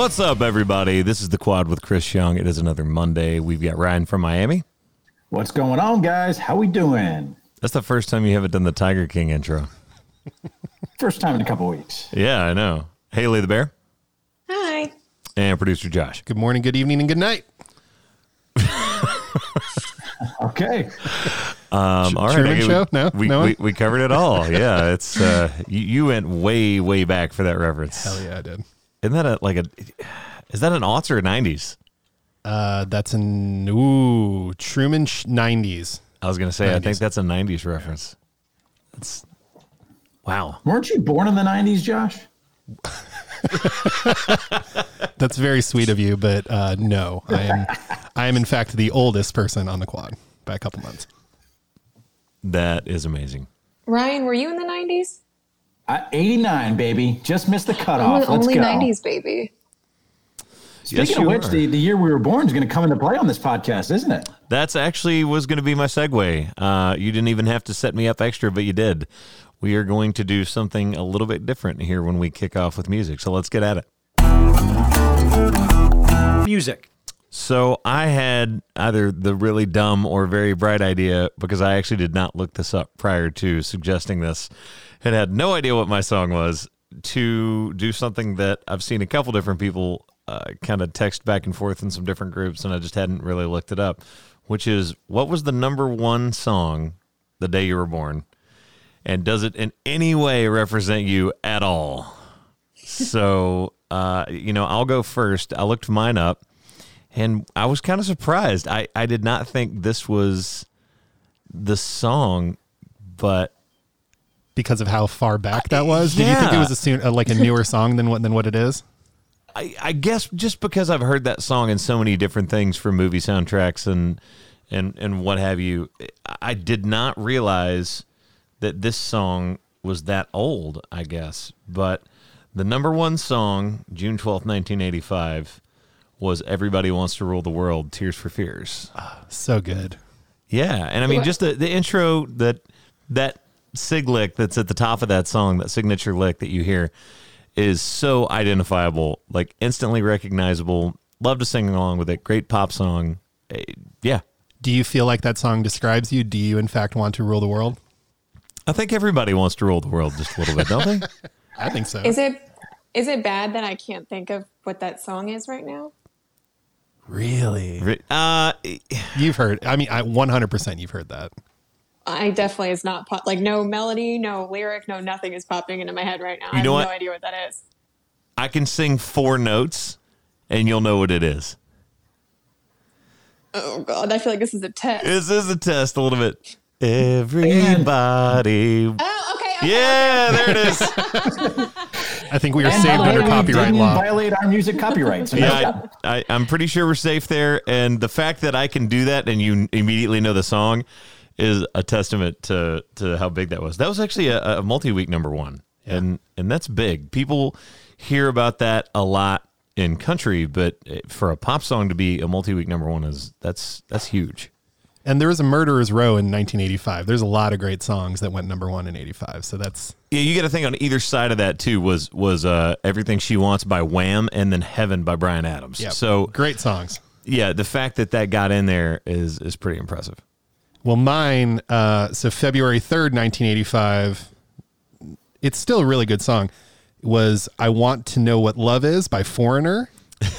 What's up, everybody? This is the Quad with Chris Young. It is another Monday. We've got Ryan from Miami. What's going on, guys? How we doing? That's the first time you haven't done the Tiger King intro. First time in a couple weeks. Yeah, I know. Haley the Bear Hi. and producer Josh. Good morning, good evening, and good night. Okay. Um, all right, Truman okay, Show? We, No? we, No we, we covered it all. Yeah, it's uh, you, you went way way back for that reference. Hell yeah, I did. Isn't that a, like a? Is that an aughts or a nineties? Uh, that's an ooh Truman sh- 90s. I was gonna say I think that's a nineties reference. That's wow. Weren't you born in the 90s, Josh? That's very sweet of you, but uh, no, I am. I am in fact the oldest person on the quad by a couple months. That is amazing. Ryan, were you in the 90s? Uh, 89, baby. Just missed the cutoff. Oh, Let's only go. 90s, baby. Speaking Yes, of which, are. the, the year we were born is going to come into play on this podcast, isn't it? That's actually was going to be my segue. Uh, you didn't even have to set me up extra, but you did. We are going to do something a little bit different here when we kick off with music. So let's get at it. music. So I had either the really dumb or very bright idea because I actually did not look this up prior to suggesting this and had no idea what my song was to do something that I've seen a couple different people uh, kind of text back and forth in some different groups and I just hadn't really looked it up, which is what was the number one song the day you were born? And does it in any way represent you at all? So, uh, you know, I'll go first. I looked mine up and I was kind of surprised. I, I did not think this was the song, but Because of how far back that was, did you think it yeah. was a soon, uh, like a newer song than what than what it is? I, I guess just because I've heard that song in so many different things from movie soundtracks and and and what have you, I did not realize that this song was that old. I guess, but the number one song, June twelfth, nineteen eighty five, was "Everybody Wants to Rule the World." Tears for Fears. So good. Yeah, and I mean just the the intro that that sig lick that's at the top of that song, that signature lick that you hear, is so identifiable, like instantly recognizable. Love to sing along with it. Great pop song. Eh, Yeah, Do you feel like that song describes you? Do you in fact want to rule the world? I think everybody wants to rule the world just a little bit, don't they? I think so. Is it is it bad that I can't think of what that song is right now? really? Uh, You've heard. I mean, I 100% you've heard that. I definitely is not pop, like no melody, no lyric, no nothing is popping into my head right now. I You have know no what? idea what that is. I can sing four notes, and you'll know what it is. Oh god, I feel like this is a test. This is a test a little bit. Everybody. oh, okay. okay Yeah, there it is. I think we are And saved under copyright law. violate our music copyrights. So Yeah, job. I, I, I'm pretty sure we're safe there. And the fact that I can do that and you immediately know the song is a testament to to how big that was. That was actually a, a multi-week number one, and and that's big. People hear about that a lot in country, but for a pop song to be a multi-week number one is that's that's huge. And there was a Murderer's Row in 1985. There's a lot of great songs that went number one in 85. So that's Yeah, you got to think on either side of that too was was uh, everything she wants by Wham and then Heaven by Bryan Adams. yeah. So great songs. yeah, the fact that that got in there is is pretty impressive. Well, mine, uh, so February 3rd, 1985, it's still a really good song, was I Want to Know What Love Is by Foreigner.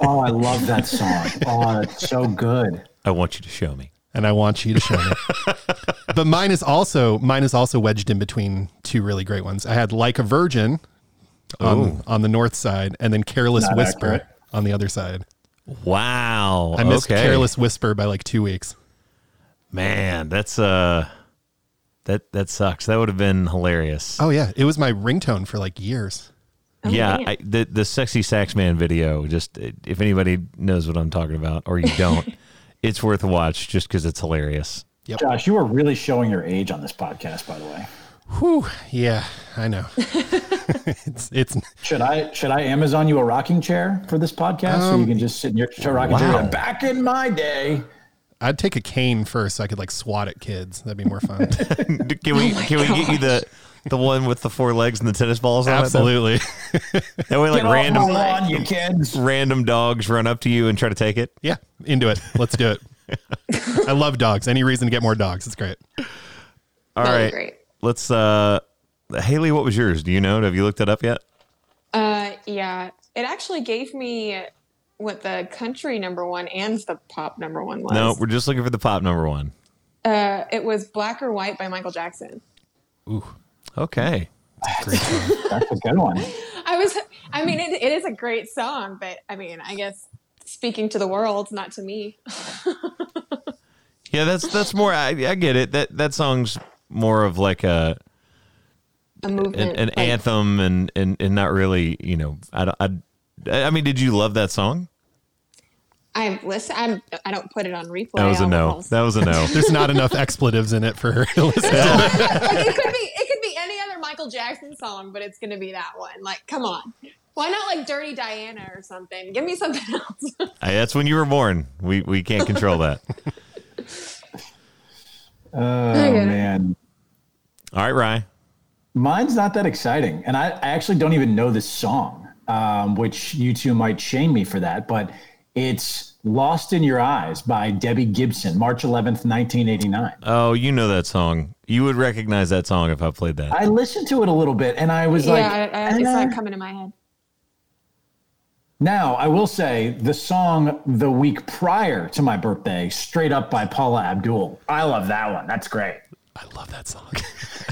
Oh, I love that song. Oh, it's so good. I want you to show me. And I want you to show me. but mine is also mine is also wedged in between two really great ones. I had Like a Virgin on, on the north side, and then Careless Not Whisper accurate. on the other side. Wow. I missed okay. Careless Whisper by like two weeks. Man, that's uh that that sucks. That would have been hilarious. Oh yeah, it was my ringtone for like years. Oh, yeah. I, the the sexy sax man video. Just if anybody knows what I'm talking about, or you don't, it's worth a watch just because it's hilarious. Josh, you are really showing your age on this podcast, by the way. Whew, yeah, I know. it's it's Should I should I Amazon you a rocking chair for this podcast so you can just sit in your rocking chair? wow. and, Back in my day, I'd take a cane first so I could like swat at kids. That'd be more fun. can we can we get you the the one with the four legs and the tennis balls on Absolutely. it. That way, like Get off random my lawn, you kids. random dogs run up to you and try to take it. yeah, into it. Let's do it. I love dogs. Any reason to get more dogs? It's great. All That was right, great. let's. uh Haley, what was yours? Do you know? Have you looked it up yet? Uh, yeah, it actually gave me what the country number one and the pop number one was. No, we're just looking for the pop number one. Uh, it was Black or White by Michael Jackson. Ooh, Okay. great song. That's a good one. I was, I mean, it, it is a great song, but I mean, I guess speaking to the world, not to me. Yeah, that's that's more. I, I get it. That that song's more of like a A movement. an like- anthem, and, and and not really. You know, I don't. I, I mean, did you love that song? I've listened. I'm, I don't put it on replay. That was a I'll- no. I'll- That was a no. There's not enough expletives in it for her to listen to. like it could be it could be any other Michael Jackson song, but it's gonna be that one. Like, come on. Why not like Dirty Diana or something? Give me something else. Hey, that's when you were born. We we can't control that. Oh man. All right, Rye. Mine's not that exciting, and I, I actually don't even know this song, um, which you two might shame me for that, but it's "Lost in Your Eyes" by Debbie Gibson, March 11th, 1989. Oh, you know that song. You would recognize that song if I played that. I listened to it a little bit, and I was like, yeah, I, I, it's like coming in my head. Now, I will say the song the week prior to my birthday, Straight Up by Paula Abdul. I love that one. That's great. I love that song.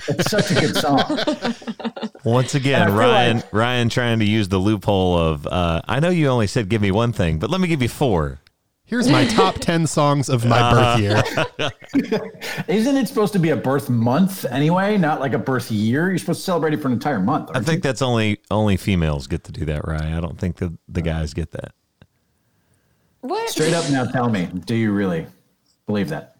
It's such a good song. Once again, And I feel Ryan like- Ryan trying to use the loophole of uh, I know you only said give me one thing, but let me give you four. Here's my top 10 songs of my birth year. Isn't it supposed to be a birth month anyway? Not like a birth year? You're supposed to celebrate it for an entire month. I think you? that's only only females get to do that, Ryan. I don't think the the guys get that. What? Straight up now, tell me, do you really believe that?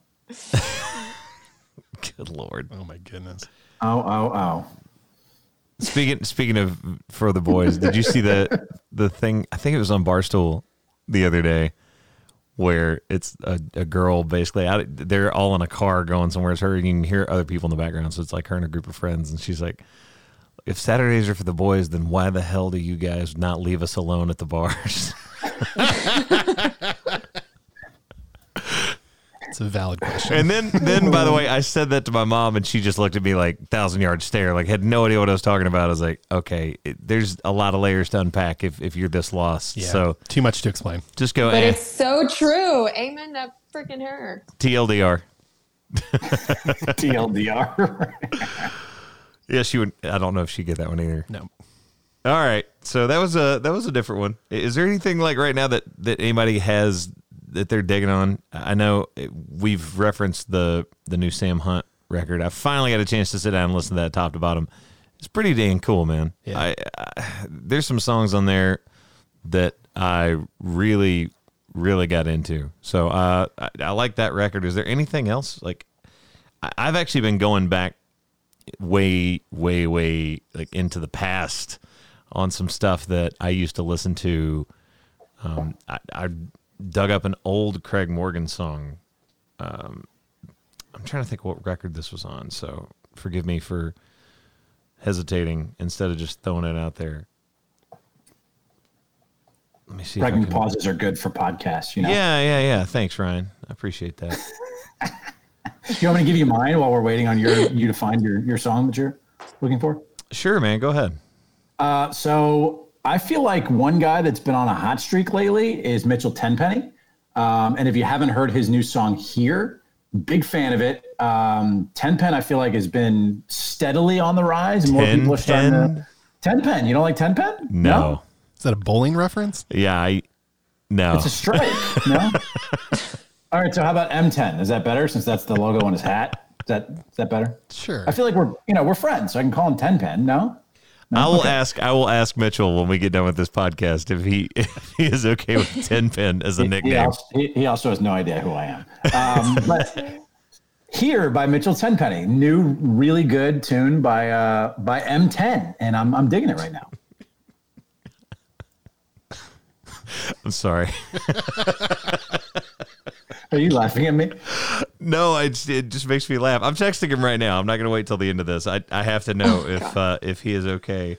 Good lord. Oh my goodness. Oh, oh, oh. Speaking speaking of for the boys, did you see the the thing? I think it was on Barstool the other day, where it's a, a girl basically out. They're all in a car going somewhere. It's her. And you can hear other people in the background, so it's like her and a group of friends, and she's like, "If Saturdays are for the boys, then why the hell do you guys not leave us alone at the bars?" It's a valid question. And then, then by the way, I said that to my mom, and she just looked at me like thousand yard stare, like had no idea what I was talking about. I was like, okay, it, there's a lot of layers to unpack if if you're this lost. yeah. So too much to explain. just go But eh, it's so true. Amen to freaking her. TLDR. TLDR. Yeah, she would. I don't know if she get that one either. No. All right, so that was a that was a different one. Is there anything like right now that that anybody has that they're digging on? I know it- we've referenced the the new Sam Hunt record. I finally got a chance to sit down and listen to that top to bottom. It's pretty dang cool, man. Yeah. I, I there's some songs on there that I really really got into. So uh, I, I like that record. Is there anything else like? I- I've actually been going back way, way, way like into the past on some stuff that I used to listen to. Um, I, I dug up an old Craig Morgan song. Um, I'm trying to think what record this was on, so forgive me for hesitating instead of just throwing it out there. Let me see. Pregnant can- pauses are good for podcasts, you know? Yeah, yeah, yeah. Thanks, Ryan. I appreciate that. Do you want me to give you mine while we're waiting on your you to find your, your song that you're looking for? Sure, man. Go ahead. Uh, so I feel like one guy that's been on a hot streak lately is Mitchell Tenpenny. Um, and if you haven't heard his new song here, big fan of it. Um, Tenpen, I feel like, has been steadily on the rise. And more people are starting to. Tenpen, you don't like Tenpen? No. Is that a bowling reference? Yeah, I no. It's a strike. no. All right. So how about M10? Is that better since that's the logo on his hat? Is that is that better? Sure. I feel like we're you know we're friends, so I can call him Tenpen. No. I will Okay. ask. I will ask Mitchell when we get done with this podcast if he if he is okay with Ten Pin as a He nickname. also, he, he also has no idea who I am. Um, but here by Mitchell Tenpenny, new really good tune by uh, by M10, and I'm I'm digging it right now. I'm sorry. Are you laughing at me? No, I just, it just makes me laugh. I'm texting him right now. I'm not going to wait till the end of this. I, I have to know Oh, if uh, if he is okay.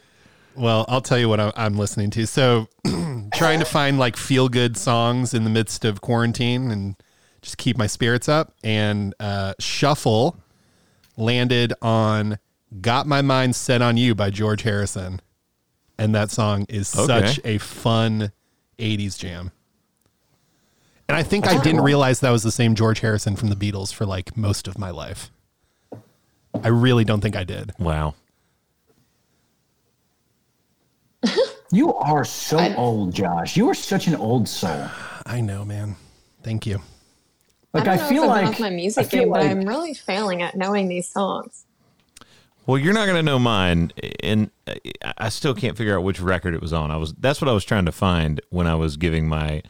Well, I'll tell you what I'm, I'm listening to. So, trying to find like feel good songs in the midst of quarantine and just keep my spirits up. And uh, Shuffle landed on Got My Mind Set on You by George Harrison. And that song is Okay. such a fun 80s jam. And I think I didn't realize that was the same George Harrison from the Beatles for like most of my life. I really don't think I did. Wow. You are so old, Josh. You are such an old soul. I know, man. Thank you. Like I, I, don't know feel if I'm like off my music feel game, but I'm really failing at knowing these songs. Well, you're not going to know mine, and I- I still can't figure out which record it was on. I was that's what I was trying to find when I was giving my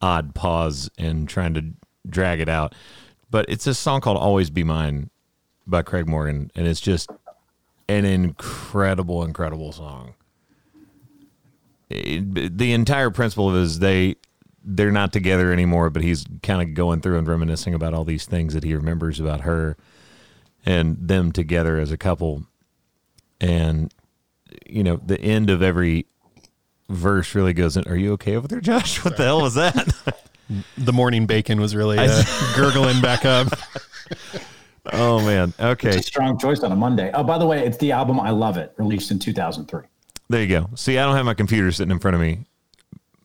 odd pause and trying to drag it out. But it's a song called "Always Be Mine" by Craig Morgan, and it's just an incredible, incredible song. It- the entire principle is they they're not together anymore, but he's kind of going through and reminiscing about all these things that he remembers about her and them together as a couple. And you know, the end of every verse really goes in, Are you okay over there, Josh? What the hell was that? The morning bacon was really uh, gurgling back up. oh man. Okay. it's a strong choice on a Monday. Oh, by the way, it's the album I Love It, released in 2003. There you go. See, I don't have my computer sitting in front of me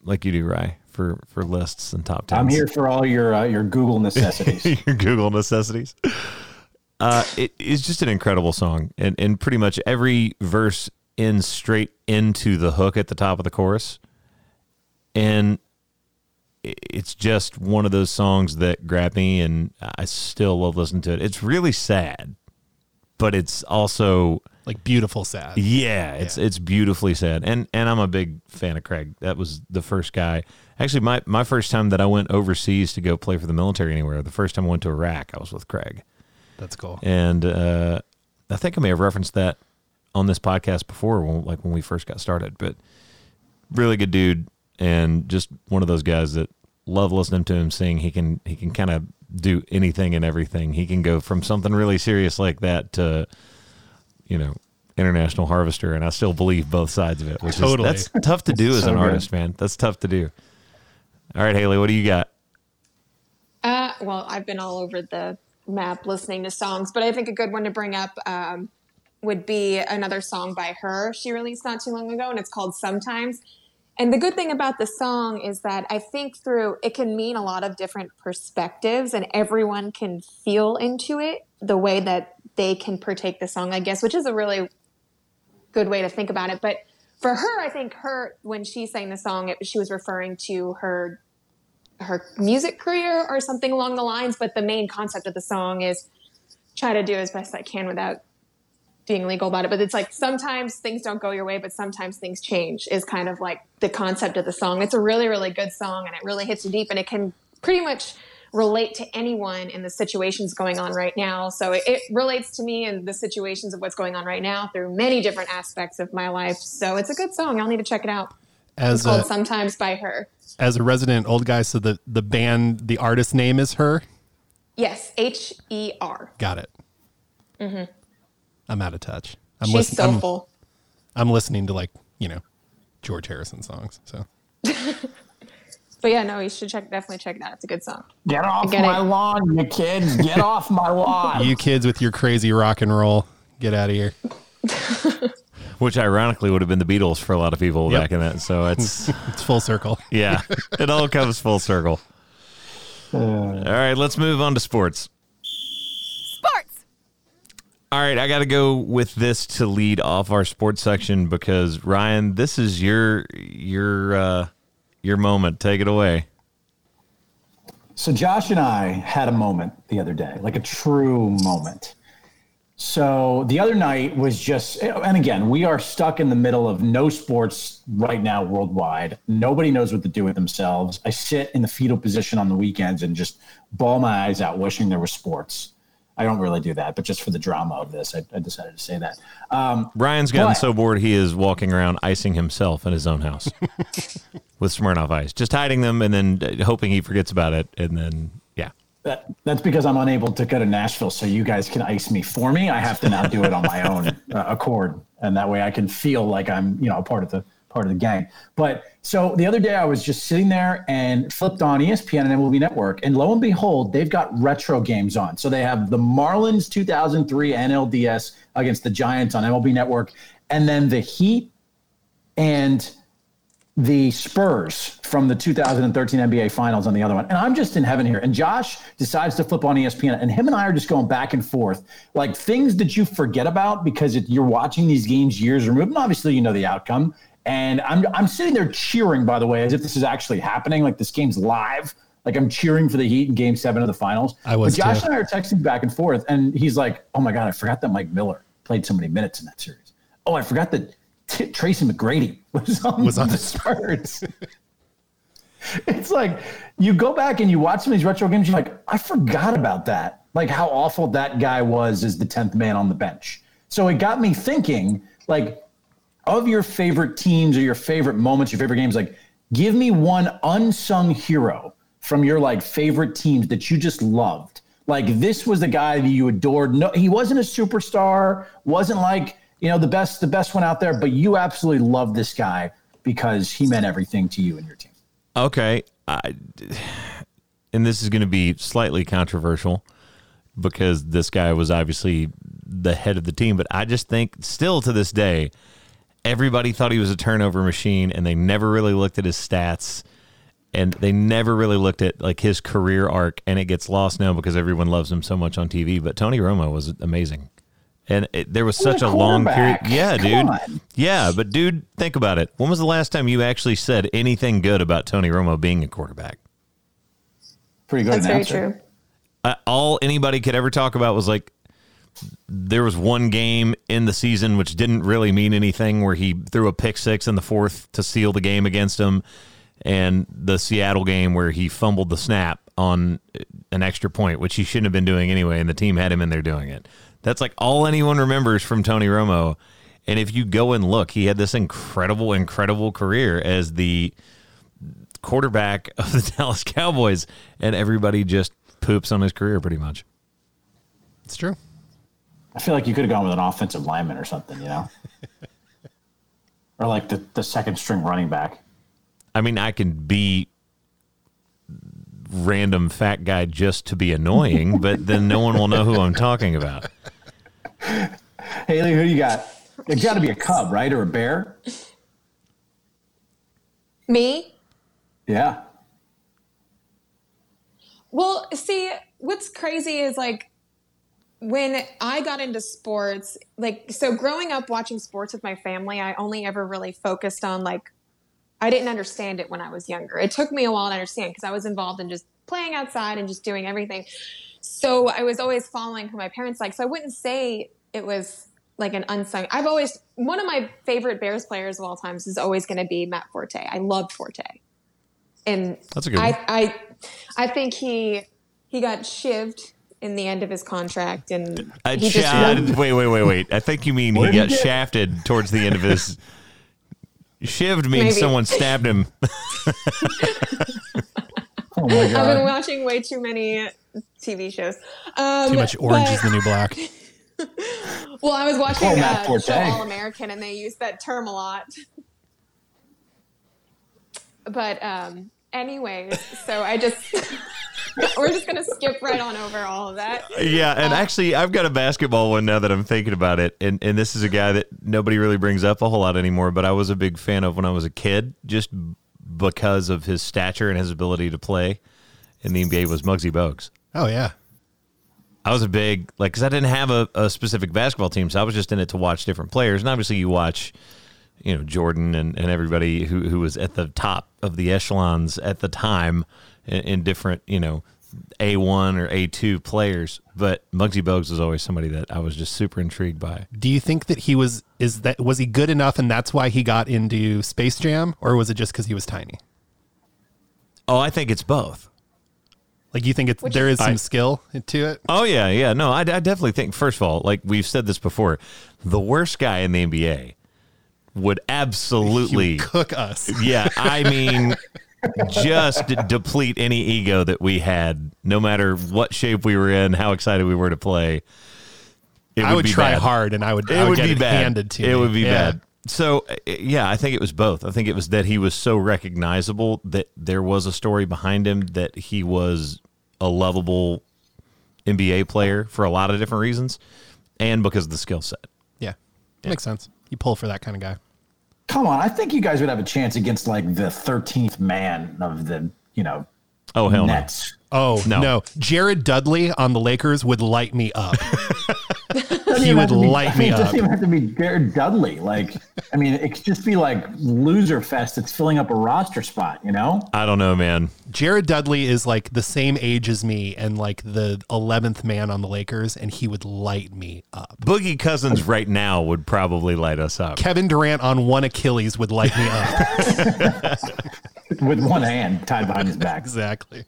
like you do, Rye, for for lists and top 10s I'm here for all your uh, your Google necessities. your Google necessities. Uh, it is just an incredible song, and and pretty much every verse ends straight into the hook at the top of the chorus, and it's just one of those songs that grab me, and I still love listening to it. It's really sad, but it's also Like beautiful sad. yeah, it's it's beautifully sad, and and I'm a big fan of Craig. That was the first guy. Actually, my my first time that I went overseas to go play for the military anywhere. The first time I went to Iraq, I was with Craig, That's cool. and uh, I think I may have referenced that on this podcast before, when, like when we first got started. But really good dude, and just one of those guys that love listening to him sing. He can he can kind of do anything and everything. He can go from something really serious like that to you know, international harvester, and I still believe both sides of it, which Totally. is that's tough to do as So an good. artist, man. That's tough to do. All right, Haley, what do you got? Uh, well, I've been all over the map listening to songs, but I think a good one to bring up um, would be another song by her she released not too long ago, and it's called Sometimes. And the good thing about the song is that I think through it can mean a lot of different perspectives, and everyone can feel into it the way that they can partake the song, I guess, which is a really good way to think about it. But for her, I think her when she sang the song, it, she was referring to her her music career or something along the lines. But the main concept of the song is try to do as best I can without being legal about it. But it's like sometimes things don't go your way, but sometimes things change is kind of like the concept of the song. It's a really, really good song and it really hits you deep and it can pretty much relate to anyone in the situations going on right now. So it, it relates to me in the situations of what's going on right now through many different aspects of my life. So it's a good song. Y'all need to check it out. As It's called a, Sometimes by Her. as a resident old guy, so the the band, the artist name is her. Yes, H E R. Got it. Mm-hmm. I'm out of touch. I'm She's listen- so I'm. I'm listening to like you know George Harrison songs. So But yeah, no, you should check definitely check it out. It's a good song. Get off get my it. lawn, you kids. Get off my lawn. you kids with your crazy rock and roll, get out of here. Which ironically would have been the Beatles for a lot of people Yep. back in that. So it's It's full circle. yeah, it all comes full circle. all right, let's move on to sports. Sports. All right, I got to go with this to lead off our sports section because Ryan, this is your your uh, your moment. Take it away. So Josh and I had a moment the other day, like a true moment. So the other night was just, and again, we are stuck in the middle of no sports right now worldwide. Nobody knows what to do with themselves. I sit in the fetal position on the weekends and just bawl my eyes out, wishing there were sports. I don't really do that, but just for the drama of this, I, I decided to say that. Um, Ryan's gotten What? so bored he is walking around icing himself in his own house with Smirnoff Ice, just hiding them and then uh, hoping he forgets about it. And then, yeah, That, that's because I'm unable to go to Nashville, so you guys can ice me for me. I have to now do it on my own uh, accord, and that way I can feel like I'm, you know, a part of the part of the gang. But so the other day I was just sitting there and flipped on ESPN and MLB Network, and lo and behold, they've got retro games on. So they have the Marlins 2003 NLDS against the Giants on MLB Network, and then the Heat and the Spurs from the 2013 NBA Finals on the other one. And I'm just in heaven here. And Josh decides to flip on ESPN, and him and I are just going back and forth, like things that you forget about because you're watching these games years removed. And obviously, you know the outcome. And I'm I'm sitting there cheering, by the way, as if this is actually happening, like this game's live. Like I'm cheering for the Heat in Game Seven of the Finals. I was But Josh too. and I are texting back and forth, and he's like, "Oh my god, I forgot that Mike Miller played so many minutes in that series. Oh, I forgot that T- Tracy McGrady was on, Was on the the- Spurs." it's like you go back and you watch some of these retro games. You're like, I forgot about that. Like how awful that guy was as the tenth man on the bench. So it got me thinking, like, of your favorite teams or your favorite moments, your favorite games, like give me one unsung hero from your like favorite teams that you just loved. Like this was the guy that you adored. No, he wasn't a superstar, wasn't like, you know, the best, the best one out there, but you absolutely loved this guy because he meant everything to you and your team. Okay. I, and this is going to be slightly controversial because this guy was obviously the head of the team, but I just think still to this day, everybody thought he was a turnover machine and they never really looked at his stats and they never really looked at like his career arc and it gets lost now because everyone loves him so much on TV, but Tony Romo was amazing. And it, there was He such a a long period. Yeah, Come dude. on. Yeah, but dude, think about it. When was the last time you actually said anything good about Tony Romo being a quarterback? Pretty good That's very announcer. true. Uh, all anybody could ever talk about was like there was one game in the season which didn't really mean anything where he threw a pick six in the fourth to seal the game against him and the Seattle game where he fumbled the snap on an extra point which he shouldn't have been doing anyway and the team had him in there doing it. That's like all anyone remembers from Tony Romo. And if you go and look, he had this incredible incredible career as the quarterback of the Dallas Cowboys and everybody just poops on his career pretty much. It's true. I feel like you could have gone with an offensive lineman or something, you know? or like the, the second string running back. I mean, I can be random fat guy just to be annoying, but then no one will know who I'm talking about. Haley, who do you got? It's got to be a cub, right? Or a bear? Me? Yeah. Well, see, what's crazy is like when I got into sports, like, so growing up watching sports with my family, I only ever really focused on like, I didn't understand it when I was younger. It took me a while to understand because I was involved in just playing outside and just doing everything. So I was always following who my parents like. So I wouldn't say it was like an unsung. I've always, one of my favorite Bears players of all times is always going to be Matt Forte. I loved Forte. And That's a good I, one. I, I think he he got shivved in the end of his contract, and I he just sha- won- wait, wait, wait, wait. I think you mean he got shafted towards the end of his. Shivved means Maybe. someone stabbed him. Oh my god! I've been watching way too many TV shows. Um, Too much orange but- is the new black. Well, I was watching Oh, uh, Show All American, and they use that term a lot. But um, anyways, so I just we're just gonna skip right on over all of that. Yeah, and Uh, actually, I've got a basketball one now that I'm thinking about it, and and this is a guy that nobody really brings up a whole lot anymore, but I was a big fan of when I was a kid, just because of his stature and his ability to play in the NBA was Muggsy Bogues. Oh yeah. I was a big like because I didn't have a, a specific basketball team, so I was just in it to watch different players. And obviously, you watch, you know, Jordan and, and everybody who who was at the top of the echelons at the time in, in different, you know, A one or A two players. But Muggsy Bogues was always somebody that I was just super intrigued by. Do you think that he was is that was he good enough and that's why he got into Space Jam or was it just cuz he was tiny? Oh, I think it's both. Like you think it's Which- there is some I- skill to it? Oh yeah, yeah. No, I, I definitely think. First of all, like we've said this before, the worst guy in the NBA would absolutely would cook us. yeah, I mean, just deplete any ego that we had, no matter what shape we were in, how excited we were to play. It I would be try bad. hard, and I would. It I would, would be bad. handed to it me. would be Yeah. bad. So uh, yeah, I think it was both. I think it was that he was so recognizable that there was a story behind him that he was a lovable NBA player for a lot of different reasons, and because of the skill set. Yeah, makes sense. You pull for that kind of guy. Come on, I think you guys would have a chance against like the 13th man of the, you know, Oh hell no. Nets. Oh No. no. Jared Dudley on the Lakers would light me up. Doesn't He would be- light I mean, me It doesn't up. even have to be Jared Dudley. Like, I mean, it could just be like loser fest that's filling up a roster spot. You know? I don't know, man. Jared Dudley is like the same age as me and like the 11th man on the Lakers, and he would light me up. Boogie Cousins right now would probably light us up. Kevin Durant on one Achilles would light me up. With one hand tied behind his back. exactly.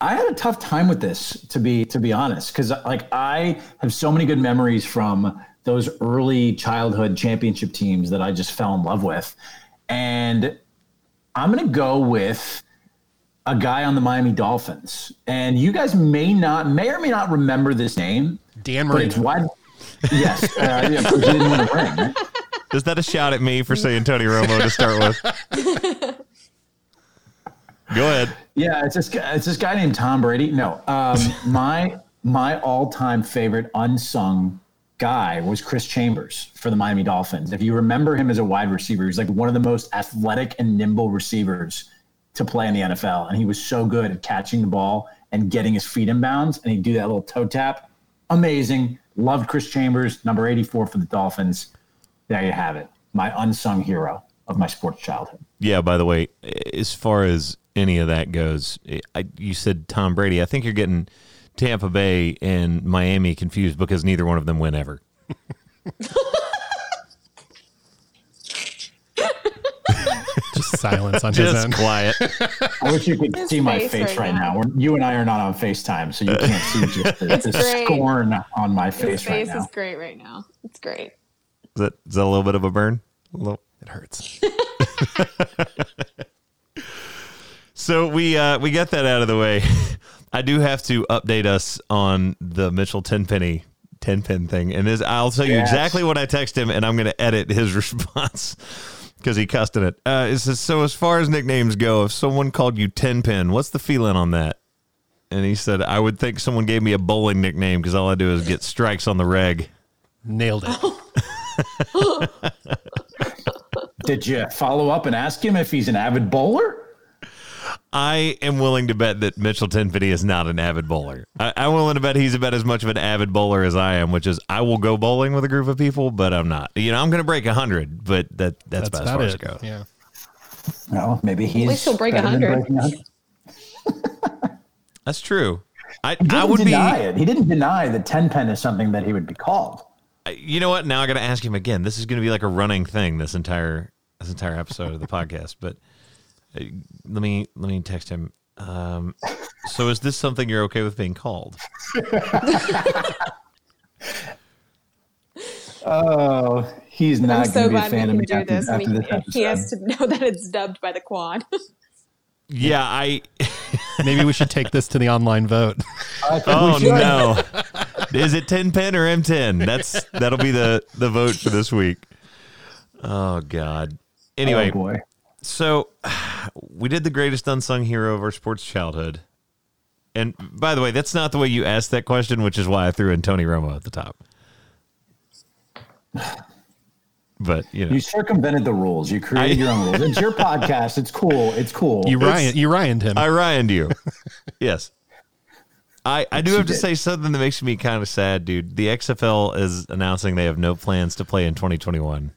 I had a tough time with this, to be to be honest, because like I have so many good memories from those early childhood championship teams that I just fell in love with, and I'm gonna go with a guy on the Miami Dolphins, and you guys may not, may or may not remember this name, Dan but it's Marino. wide. Yes, uh, yeah, he didn't win a ring. Is that a shout at me for saying Tony Romo to start with? Go ahead. Yeah, it's this guy, it's this guy named Tom Brady. No, um, my my all time favorite unsung guy was Chris Chambers for the Miami Dolphins. If you remember him as a wide receiver, he's like one of the most athletic and nimble receivers to play in the NFL, and he was so good at catching the ball and getting his feet in bounds, and he'd do that little toe tap. Amazing. Loved Chris Chambers, number eighty four for the Dolphins. There you have it. My unsung hero of my sports childhood. Yeah, by the way, as far as any of that goes, I, you said Tom Brady. I think you're getting Tampa Bay and Miami confused because neither one of them win ever. Just silence on his Just end. quiet. I wish you could His see my face face right right, now. now. You and I are not on FaceTime, so you can't see just the, the scorn on my His face, right face now. is great right now. It's great. Is that, is that a little bit of a burn? A little. It hurts. So we uh, we got that out of the way. I do have to update us on the Mitchell Tenpenny ten pin thing, and is I'll tell you Yes. exactly what I text him, and I'm going to edit his response because he cussed in it. Uh, it says, "So as far as nicknames go, if someone called you ten pin, what's the feeling on that?" And he said, "I would think someone gave me a bowling nickname because all I do is get strikes on the reg." Nailed it. Did you follow up and ask him if he's an avid bowler? I am willing to bet that Mitchell Tenpenny is not an avid bowler. I, I'm willing to bet he's about as much of an avid bowler as I am, which is I will go bowling with a group of people, but I'm not. You know, I'm going to break hundred, but that that's, That's about, as about far as it. it goes. Yeah. No, maybe he's. least he'll break better than 100. That's true. I He didn't I would be. deny it. He didn't deny that ten pen is something that he would be called. You know what? Now I got to ask him again. This is going to be like a running thing this entire this entire episode of the podcast. But let me let me text him. Um, so is this something you're okay with being called? Oh, he's I'm not so going to be a glad fan of can me do after, this. after We, this episode. he has to know that it's dubbed by the quad. Yeah, I. Maybe we should take this to the online vote. Oh no! Is it ten pen or M ten? That's that'll be the the vote for this week. Oh God. Anyway, Oh, boy. So we did the greatest unsung hero of our sports childhood. And by the way, that's not the way you asked that question, which is why I threw in Tony Romo at the top. But you know, You circumvented the rules. You created I- your own rules. It's your podcast. It's cool. It's cool. You Ryan, you Ryaned him. I Ryaned you. yes. I, I do have to did. say something that makes me kind of sad, dude. The XFL is announcing they have no plans to play in 2021.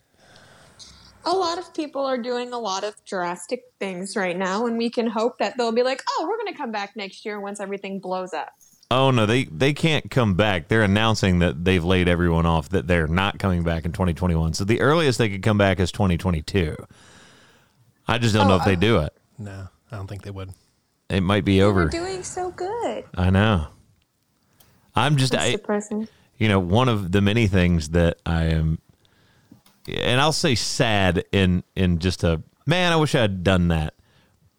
A lot of people are doing a lot of drastic things right now, and we can hope that they'll be like, "Oh, we're going to come back next year once everything blows up." Oh no, they they can't come back. They're announcing that they've laid everyone off that they're not coming back in 2021. So the earliest they could come back is 2022. I just don't oh, know if they do it. no, I don't think they would. It might be over. We're over. doing so good. I know. I'm just It's I, depressing. you know, one of the many things that I am, and I'll say sad in in just a man. I wish I had done that,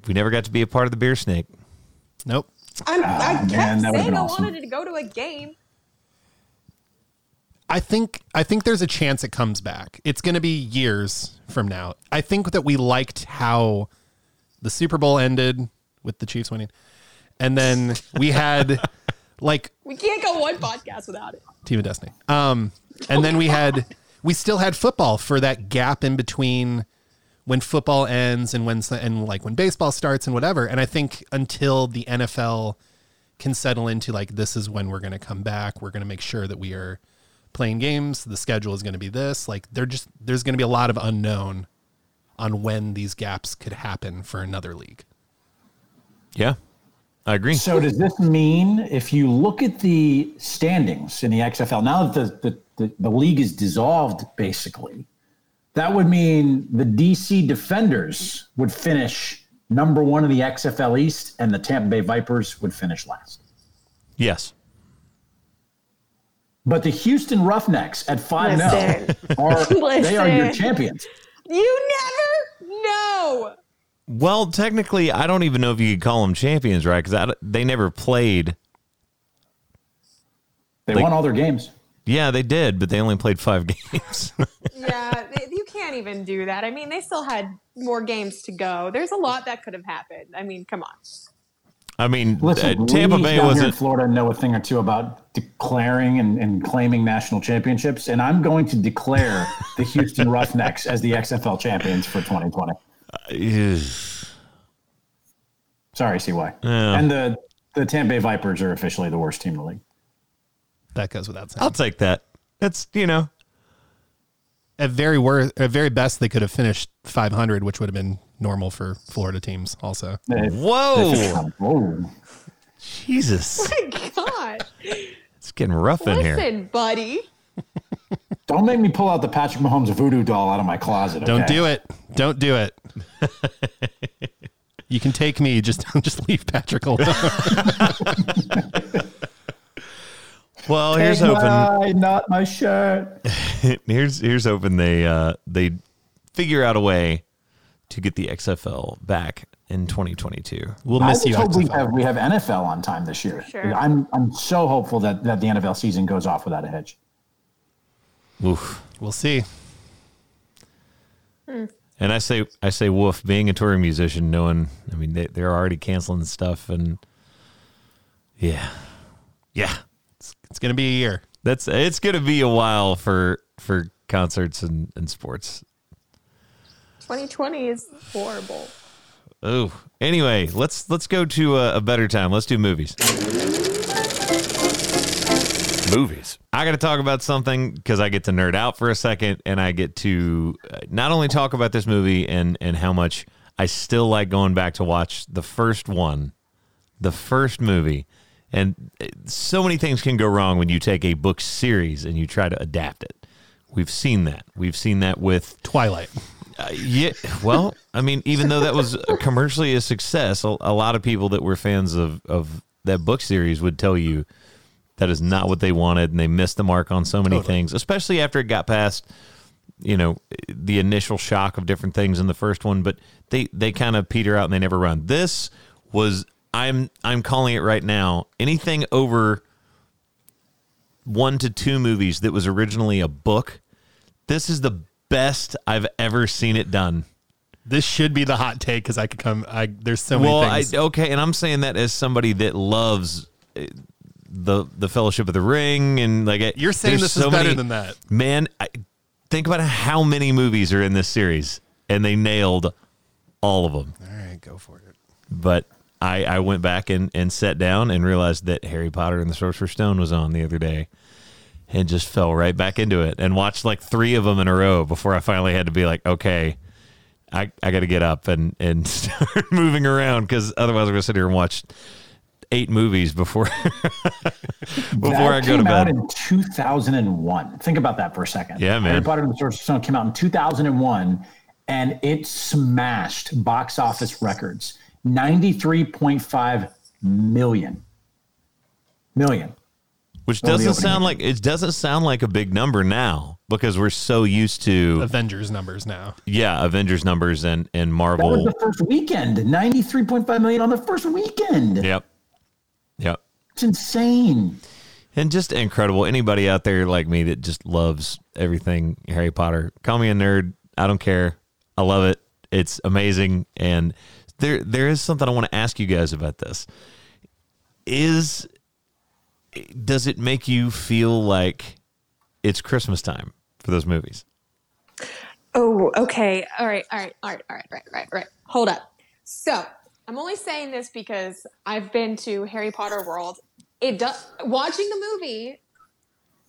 We never got to be a part of the beer snake. Nope. I'm, I kept man, that saying I awesome. wanted to go to a game. I think I think there's a chance it comes back. It's going to be years from now. I think that we liked how the Super Bowl ended with the Chiefs winning, and then we had like We can't go one podcast without it. Team of Destiny. Um, and then we had we still had football for that gap in between when football ends and when and like when baseball starts and whatever. And I think until the NFL can settle into like this is when we're going to come back, we're going to make sure that we are playing games. The schedule is going to be this. Like they're just there's going to be a lot of unknown on when these gaps could happen for another league. Yeah, I agree. So does this mean if you look at the standings in the XFL now that the the, the, the league is dissolved, basically, that would mean the DC Defenders would finish number one in the XFL East, and the Tampa Bay Vipers would finish last. Yes. But the Houston Roughnecks at five Listen. are they are your champions. You never know. Well, technically, I don't even know if you could call them champions, right? Because they never played. They Like- won all their games. Yeah, they did, but they only played five games. Yeah, they- you can't even do that. I mean, they still had more games to go. There's a lot that could have happened. I mean, come on. I mean, Listen, uh, Tampa we Bay was in. Florida know a thing or two about declaring and, and claiming national championships, and I'm going to declare the Houston Roughnecks as the XFL champions for 2020. Uh, Sorry, CY. And the the Tampa Bay Vipers are officially the worst team in the league. That goes without saying. I'll take that. It's you know, at very worst, at very best, they could have finished 500, which would have been normal for Florida teams. Also, They- whoa, they- Whoa. Jesus, oh My God. it's getting rough in here. Listen, buddy. Don't make me pull out the Patrick Mahomes voodoo doll out of my closet. don't do it. Don't do it. you can take me. Just just leave Patrick alone. Well, here's hoping. my- not my shirt. here's here's hoping they uh they figure out a way to get the XFL back in 2022. We'll miss just you. hope we XFL. have we have NFL on time this year. Sure. I'm I'm so hopeful that that the NFL season goes off without a hitch. Oof. We'll see. Hmm. And I say I say woof being a touring musician knowing I mean they they're already canceling stuff and yeah. Yeah. It's gonna be a year. That's it's going to be a while for for concerts and, and sports. 2020 is horrible. Oh, anyway, let's let's go to a, a better time. Let's do movies. Movies. I got to talk about something because I get to nerd out for a second, and I get to uh, not only talk about this movie and and how much I still like going back to watch the first one, the first movie, and uh, so many things can go wrong when you take a book series and you try to adapt it. We've seen that. We've seen that with Twilight. uh, yeah. Well, I mean, even though that was commercially a success, a, a lot of people that were fans of, of that book series would tell you that is not what they wanted and they missed the mark on so many things, especially after it got past, you know, the initial shock of different things in the first one, but they, they kind of peter out and they never run. This was, I'm, I'm calling it right now, anything over one to two movies that was originally a book. This is the best I've ever seen it done. This should be the hot take because I could come. I there's so many Well, I, okay, and I'm saying that as somebody that loves uh, the the Fellowship of the Ring and like it- You're saying this is better many- than that. Man, I, think about how many movies are in this series, and they nailed all of them. All right, go for it. But I, I went back and, and sat down and realized that Harry Potter and the Sorcerer's Stone was on the other day and just fell right back into it and watched like three of them in a row before I finally had to be like, okay, I, I got to get up and, and start moving around because otherwise I'm going to sit here and watch eight movies before before that I go to came out bed. in 2001. Think about that for a second. Yeah, man. Harry Potter and the Sorcerer's Stone came out in 2001, and it smashed box office records. 93.5 million. Million. Which doesn't sound weekend. like it doesn't sound like a big number now because we're so used to Avengers numbers now. yeah Avengers numbers and and Marvel. That was the first weekend. 93.5 million on the first weekend. Yep, yep, It's insane. and just incredible. Anybody out there like me that just loves everything Harry Potter, call me a nerd. I don't care. I love it. It's amazing. And there there is something I want to ask you guys about this. Is does it make you feel like it's Christmas time for those movies? Oh, okay. All right, all right, all right, all right, right, right, right. Hold up. So I'm only saying this because I've been to Harry Potter World. It does watching the movie.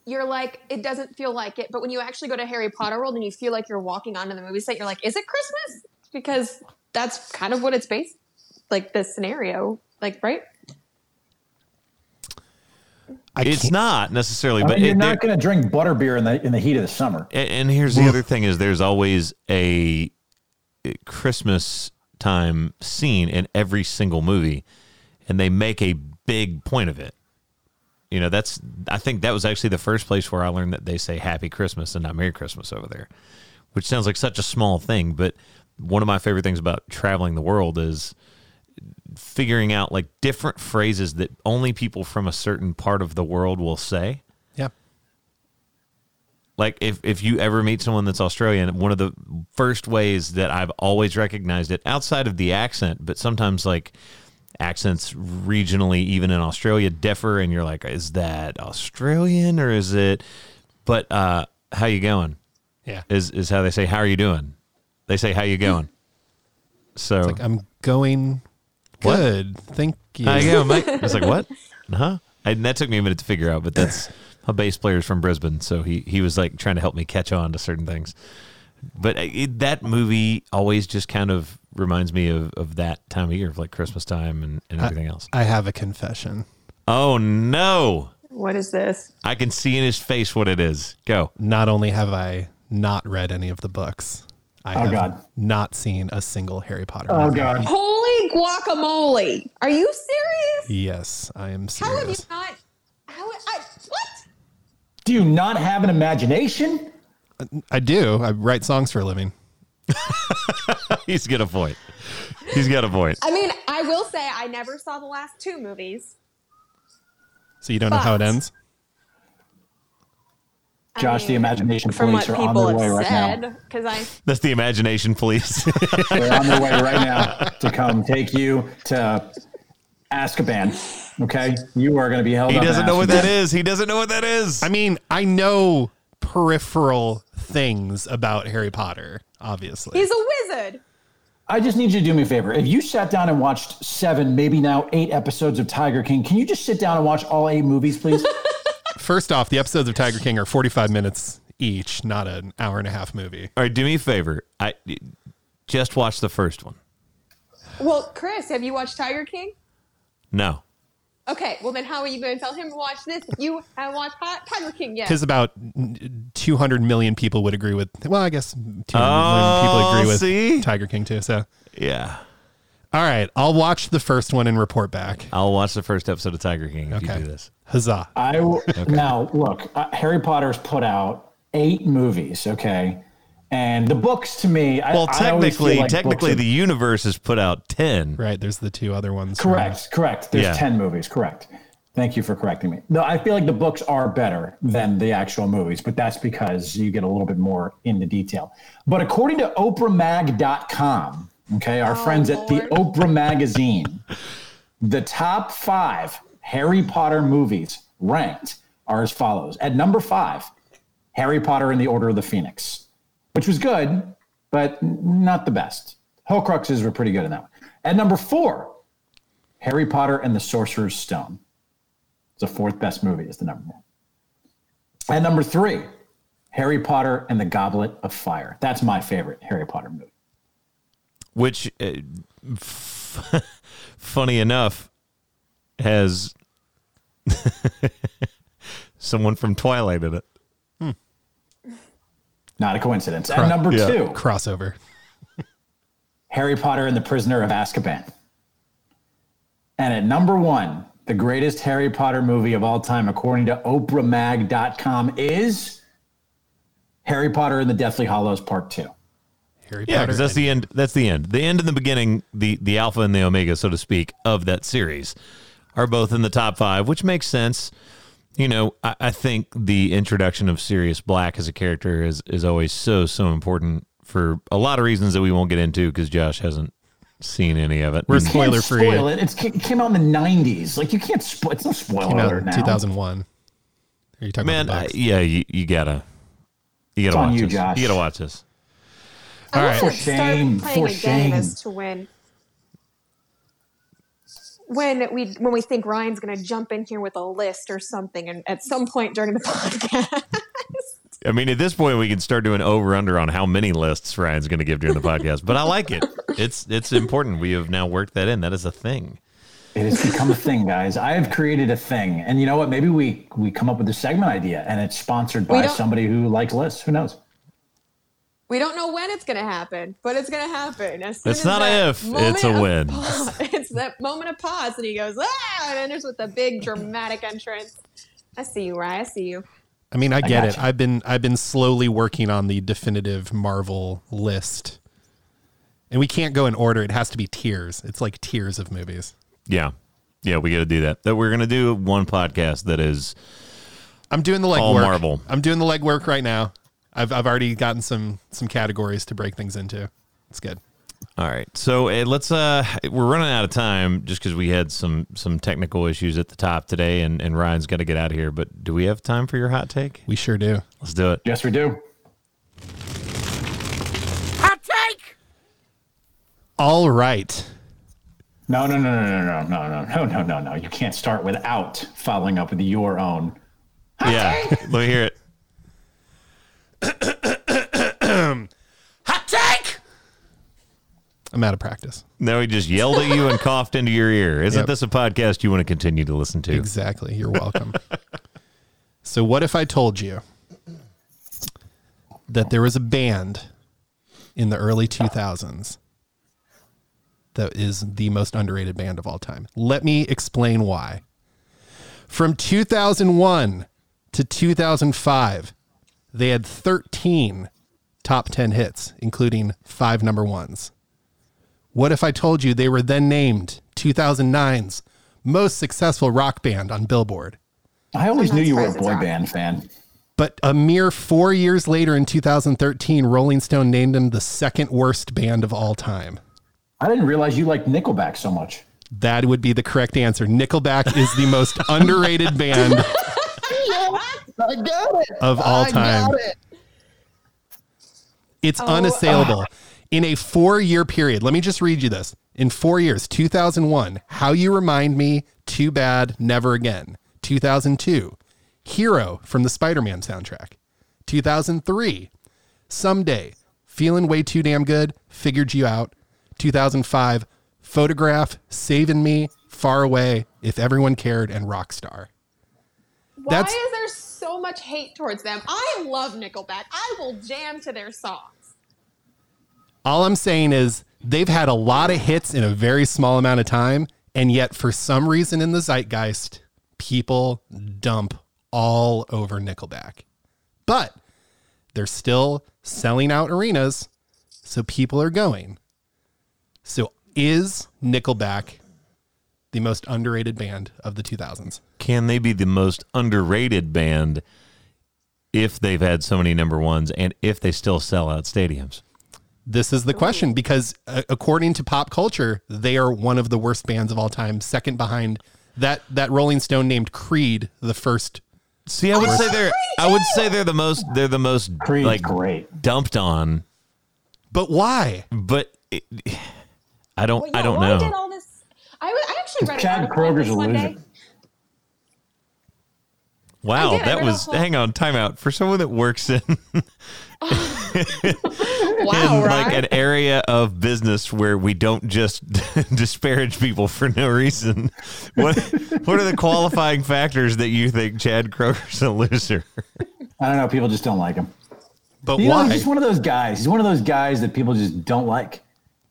You're like, it doesn't feel like it, but when you actually go to Harry Potter World and you feel like you're walking onto the movie set, you're like, is it Christmas? Because that's kind of what it's based, like the scenario, like right? I It's can't- not necessarily, I but mean, you're it, not going to drink butterbeer in the in the heat of the summer. And, and here's the other thing: is there's always a Christmas time scene in every single movie, and they make a big point of it. You know, that's I think that was actually the first place where I learned that they say Happy Christmas and not Merry Christmas over there, which sounds like such a small thing, but one of my favorite things about traveling the world is figuring out like different phrases that only people from a certain part of the world will say. Like if if you ever meet someone that's Australian, one of the first ways that I've always recognized it outside of the accent, but sometimes like accents regionally even in Australia differ and you're like is that Australian or is it but uh how you going? Yeah. Is is how they say how are you doing? They say how you going. So Like I'm going What? good. Thank you. how you going, mate? I was like what? Huh? And that took me a minute to figure out, but that's my bass player is from Brisbane, so he he was like trying to help me catch on to certain things. But uh, it, that movie always just kind of reminds me of, of that time of year, of like Christmas time and, and everything else. I have a confession. Oh no! What is this? I can see in his face what it is. Go. Not only have I not read any of the books, I Oh, have God. not seen a single Harry Potter Oh movie. God. Holy guacamole! Are you serious? Yes, I am serious. How have you not? How? I, what? Do you not have an imagination? I do. I write songs for a living. He's got a point. He's got a point. I mean, I will say I never saw the last two movies. So you don't know how it But- ends? I Josh, the imagination police are on their way have right now. said, because I That's the imagination, please. They're on their way right now to come take you to Azkaban. Okay, you are going to be held. he doesn't know what that is. He doesn't know what that is. I mean, I know peripheral things about Harry Potter, obviously. he's a wizard. I just need you to do me a favor. If you sat down and watched seven, maybe now eight episodes of Tiger King, can you just sit down and watch all eight movies, please? First off, the episodes of Tiger King are 45 minutes each, not an hour and a half movie. All right, do me a favor. I just watch the first one. Well, Chris, have you watched Tiger King? No. Okay, well then how are you going to tell him to watch this? if You haven't watched Tiger King yet. Because about 200 million people would agree with, well, I guess 200 Oh, million people agree with see? Tiger King too. So, Yeah. all right, I'll watch the first one and report back. I'll watch the first episode of Tiger King if Okay. you do this. Huzzah. I w- now look. Uh, Harry Potter's put out eight movies. Okay, and the books to me. I, Well, I always feel technically, like technically, books the universe has put out ten. Right, there's the two other ones. from- Correct, correct. There's Yeah. 10 movies, correct. Thank you for correcting me. No, I feel like the books are better than the actual movies, but that's because you get a little bit more into detail. But according to OprahMag.com, okay, our oh, friends at the Oprah Magazine, the top five Harry Potter movies ranked are as follows. At number five, Harry Potter and the Order of the Phoenix, which was good, but not the best. Horcruxes were pretty good in that one. At number four, Harry Potter and the Sorcerer's Stone. It's the fourth best movie, is the number one. At number three, Harry Potter and the Goblet of Fire. That's my favorite Harry Potter movie. Which, uh, f- funny enough, has someone from Twilight in it. Not a coincidence. At number yeah. two, Crossover. Harry Potter and the Prisoner of Azkaban. And at number one, the greatest Harry Potter movie of all time, according to OprahMag.com, is Harry Potter and the Deathly Hallows Part Two. Harry Yeah, Potter. because that's the end. That's the end. The end and the beginning, the the alpha and the omega, so to speak, of that series, are both in the top five, which makes sense. You know, I, I think the introduction of Sirius Black as a character is is always so so important for a lot of reasons that we won't get into because Josh hasn't seen any of it. We're Spoiler free. Spoil it. It's, it came out in the '90s. Like you can't spoil. It's no spoiler Came out in now. 2001. Are you talking man, about I, the books? yeah, you, you gotta you gotta It's on watch you, this. Josh. You gotta watch this. I All want right. For shame, playing for a game shame. to when when we when we think Ryan's going to jump in here with a list or something, and at some point during the podcast. I mean, at this point, we can start doing over under on how many lists Ryan's going to give during the podcast. But I like it. It's it's important. We have now worked that in. That is a thing. It has become a thing, guys. I have created a thing, and you know what? Maybe we we come up with a segment idea, and it's sponsored by somebody who likes lists. Who knows? We don't know when it's going to happen, but it's going to happen. As soon It's as not a if, it's a of when. pause- it's that moment of pause, and he goes, ah, and enters with a big dramatic entrance. I see you, Ryan. I see you. I mean, I get it. gotcha. I've been I've been slowly working on the definitive Marvel list, and we can't go in order. It has to be tiers. It's like tiers of movies. Yeah, yeah, we got to do that. That we're going to do one podcast that is I'm doing the All legwork. Marvel. I'm doing the legwork right now. I've I've already gotten some some categories to break things into. It's good. all right. So uh, let's. uh We're running out of time just because we had some some technical issues at the top today, and and Ryan's got to get out of here. But do we have time for your hot take? We sure do. Let's do it. Yes, we do. Hot take! All right. No, no, no, no, no, no, no, no, no, no, no, no. You can't start without following up with your own. Yeah, let me hear it. Hot take! I'm out of practice. Now he just yelled at you and coughed into your ear. Isn't Yep. this a podcast you want to continue to listen to? Exactly. You're welcome. so, what if I told you that there was a band in the early 2000s that is the most underrated band of all time? Let me explain why. From 2001 to 2005, they had 13 top 10 hits, including five number ones. What if I told you they were then named 2009's most successful rock band on Billboard? I always knew you were a boy rock. band fan. But a mere four years later in 2013, Rolling Stone named them the second worst band of all time. I didn't realize you liked Nickelback so much. That would be the correct answer. Nickelback is the most underrated band I got it! of all I time. it! It's Oh, unassailable. In a four year period, let me just read you this. In four years, 2001, How You Remind Me, Too Bad, Never Again. 2002, Hero from the Spider Man soundtrack. 2003, Someday, Feeling Way Too Damn Good, Figured You Out. 2005, Photograph, Saving Me, Far Away, If Everyone Cared, and Rockstar. Why That's- is there so much hate towards them? I love Nickelback. I will jam to their songs. All I'm saying is they've had a lot of hits in a very small amount of time, and yet for some reason in the zeitgeist, people dump all over Nickelback. But they're still selling out arenas, so people are going. So is Nickelback the most underrated band of the 2000s? Can they be the most underrated band if they've had so many number ones and if they still sell out stadiums? This is the question because uh, according to pop culture, they are one of the worst bands of all time, second behind that that Rolling Stone named Creed the first. See, I would say they're I would say they're the most they're the most Creed's like great. dumped on, But why? but it, I don't Well, I don't why know. Did all this? I, was- I actually read Chad Kroeger's this a one loser. day. Wow, did, that was whole- hang on, timeout. For someone that works in, Wow, in like an area of business where we don't just disparage people for no reason. What what are the qualifying factors that you think Chad Kroeger's a loser? I don't know. People just don't like him. But You know, why? he's just one of those guys. He's one of those guys that people just don't like.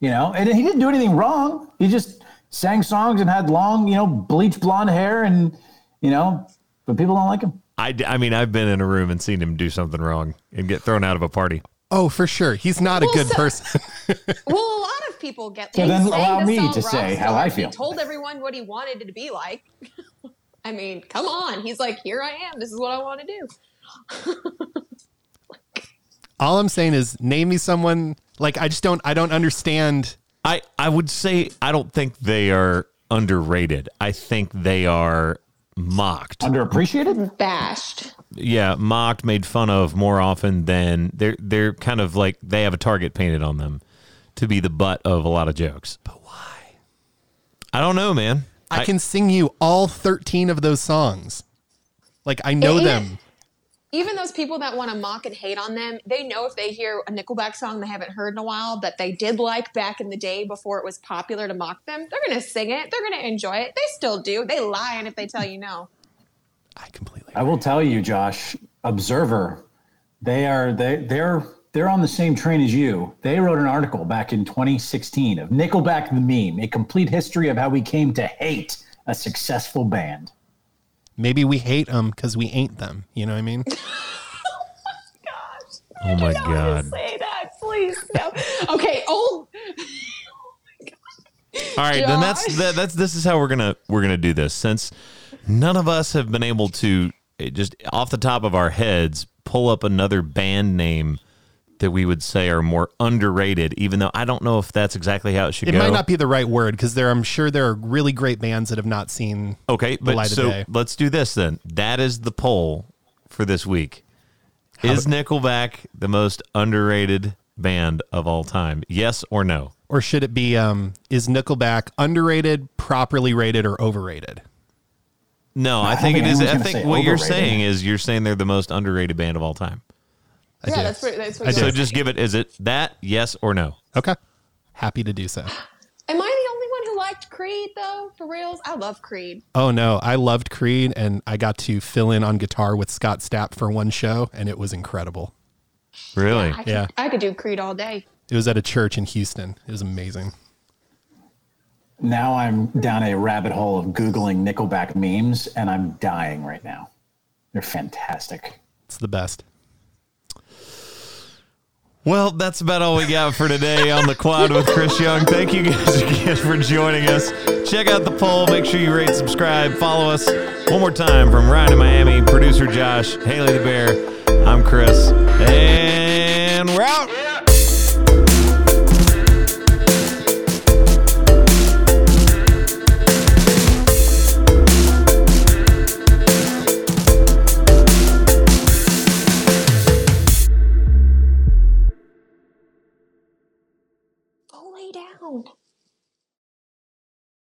You know, and he didn't do anything wrong. He just sang songs and had long, you know, bleach blonde hair, and you know, but people don't like him. I, I mean, I've been in a room and seen him do something wrong and get thrown out of a party. Oh, for sure. He's not a good so- person. Well, a lot of people get. So he then sang allow me to say how I feel. He told everyone what he wanted it to be like. I mean, come on. He's like, here I am. This is what I want to do. All I'm saying is name me someone like I just don't I don't understand I, I would say I don't think they are underrated. I think they are mocked. Underappreciated. Bashed. yeah, mocked, made fun of more often than they're they're kind of like they have a target painted on them to be the butt of a lot of jokes. But why? I don't know, man. I, can sing you all 13 of those songs. Like I know It- them. Even those people that want to mock and hate on them, they know if they hear a Nickelback song they haven't heard in a while that they did like back in the day before it was popular to mock them, they're going to sing it. They're going to enjoy it. They still do. They lie and if they tell you no. I completely I will tell you, Josh. Observer, they are they they're they're on the same train as you. They wrote an article back in 2016 of Nickelback the meme, a complete history of how we came to hate a successful band. Maybe we hate them because we ain't them. You know what I mean? Oh my Don't god! say that, please. No. Okay, old. All right, then that's that, that's this is how we're gonna we're gonna do this. Since none of us have been able to eh, just off the top of our heads pull up another band name that we would say are more underrated, even though I don't know if that's exactly how it should It go. might not be the right word because there I'm sure there are really great bands that have not seen Okay, but light of so day. let's do this then. That is the poll for this week. Is Nickelback the most underrated band of all time? Yes or no? or should it be um is Nickelback underrated, properly rated, or overrated? No, I don't think it think is. anyone's I think say what you're saying is you're saying they're the most underrated band of all time. I yeah, do. that's what, that's what I you're. So just give it. Is it that? Yes or no? Okay. Happy to do so. Am I the only one who liked Creed though? For reals, I love Creed. Oh no, I loved Creed and I got to fill in on guitar with Scott Stapp for one show and it was incredible. Really? I could, Yeah. I could do Creed all day. It was at a church in Houston. It was amazing. Now I'm down a rabbit hole of googling Nickelback memes, and I'm dying right now. They're fantastic. It's the best. Well, that's about all we got for today on the quad with Chris Young. Thank you guys again for joining us. Check out the poll. Make sure you rate, subscribe, follow us. One more time from Ryan in Miami, producer Josh, Haley the Bear. I'm Chris, and we're out.